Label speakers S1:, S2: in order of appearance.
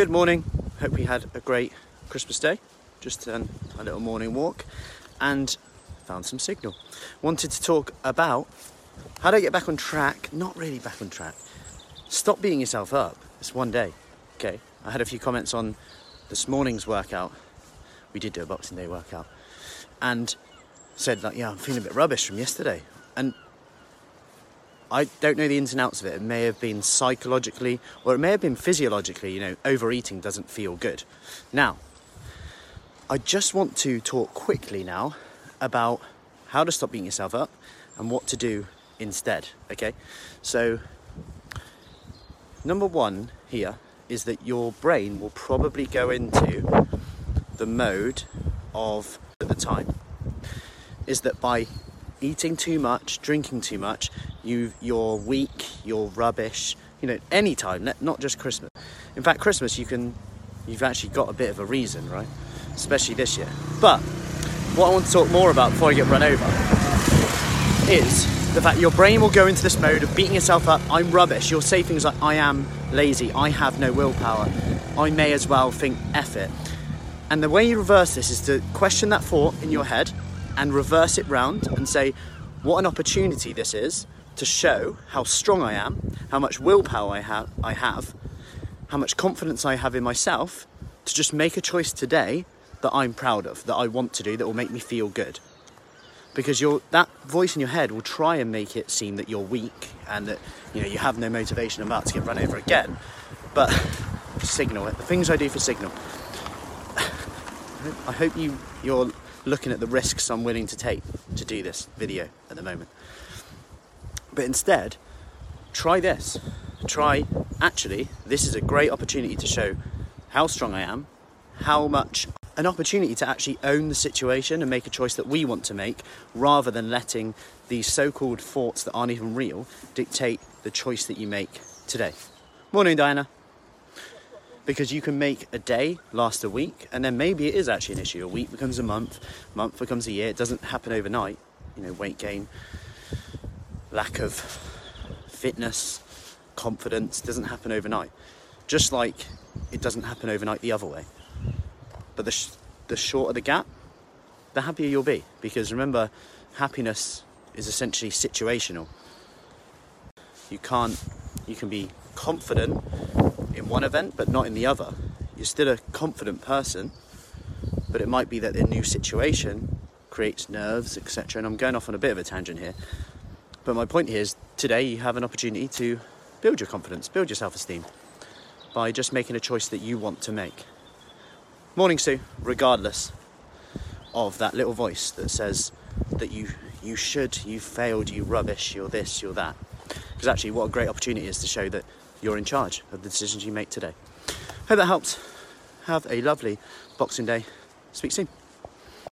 S1: Good morning. Hope you had a great Christmas day. Just done a little morning walk and found some signal. Wanted to talk about how do I get back on track? Not really back on track. Stop beating yourself up. It's one day. Okay. I had a few comments on this morning's workout. We did do a Boxing Day workout. And said like, yeah, I'm feeling a bit rubbish from yesterday. And I don't know the ins and outs of it. It may have been psychologically or it may have been physiologically, you know, overeating doesn't feel good. Now, I just want to talk quickly now about how to stop beating yourself up and what to do instead, okay? So, number one here is that your brain will probably go into the mode of at the time. Is that by eating too much, drinking too much, you you're weak, you're rubbish. You know, any time, not just Christmas. In fact, Christmas you can you've actually got a bit of a reason, right? Especially this year. But what I want to talk more about before I get run over is the fact your brain will go into this mode of beating yourself up. I'm rubbish. You'll say things like, I am lazy. I have no willpower. I may as well think F it. And the way you reverse this is to question that thought in your head and reverse it round and say, what an opportunity this is to show how strong I am, how much willpower I have, I have, how much confidence I have in myself to just make a choice today that I'm proud of, that I want to do, that will make me feel good. Because that voice in your head will try and make it seem that you're weak and that you know you have no motivation about to get run over again. But signal it. The things I do for signal. I hope you you're looking at the risks I'm willing to take to do this video at the moment. But instead, try this. Try, actually, this is a great opportunity to show how strong I am, how much, an opportunity to actually own the situation and make a choice that we want to make rather than letting these so called thoughts that aren't even real dictate the choice that you make today. Morning, Diana because you can make a day last a week and then maybe it is actually an issue a week becomes a month month becomes a year it doesn't happen overnight you know weight gain lack of fitness confidence doesn't happen overnight just like it doesn't happen overnight the other way but the, sh- the shorter the gap the happier you'll be because remember happiness is essentially situational you can't you can be confident in one event but not in the other. You're still a confident person, but it might be that the new situation creates nerves, etc. And I'm going off on a bit of a tangent here. But my point here is today you have an opportunity to build your confidence, build your self esteem by just making a choice that you want to make. Morning, Sue, regardless of that little voice that says that you you should, you failed, you rubbish, you're this, you're that. Because actually, what a great opportunity is to show that you're in charge of the decisions you make today. Hope that helps. Have a lovely Boxing Day. Speak soon.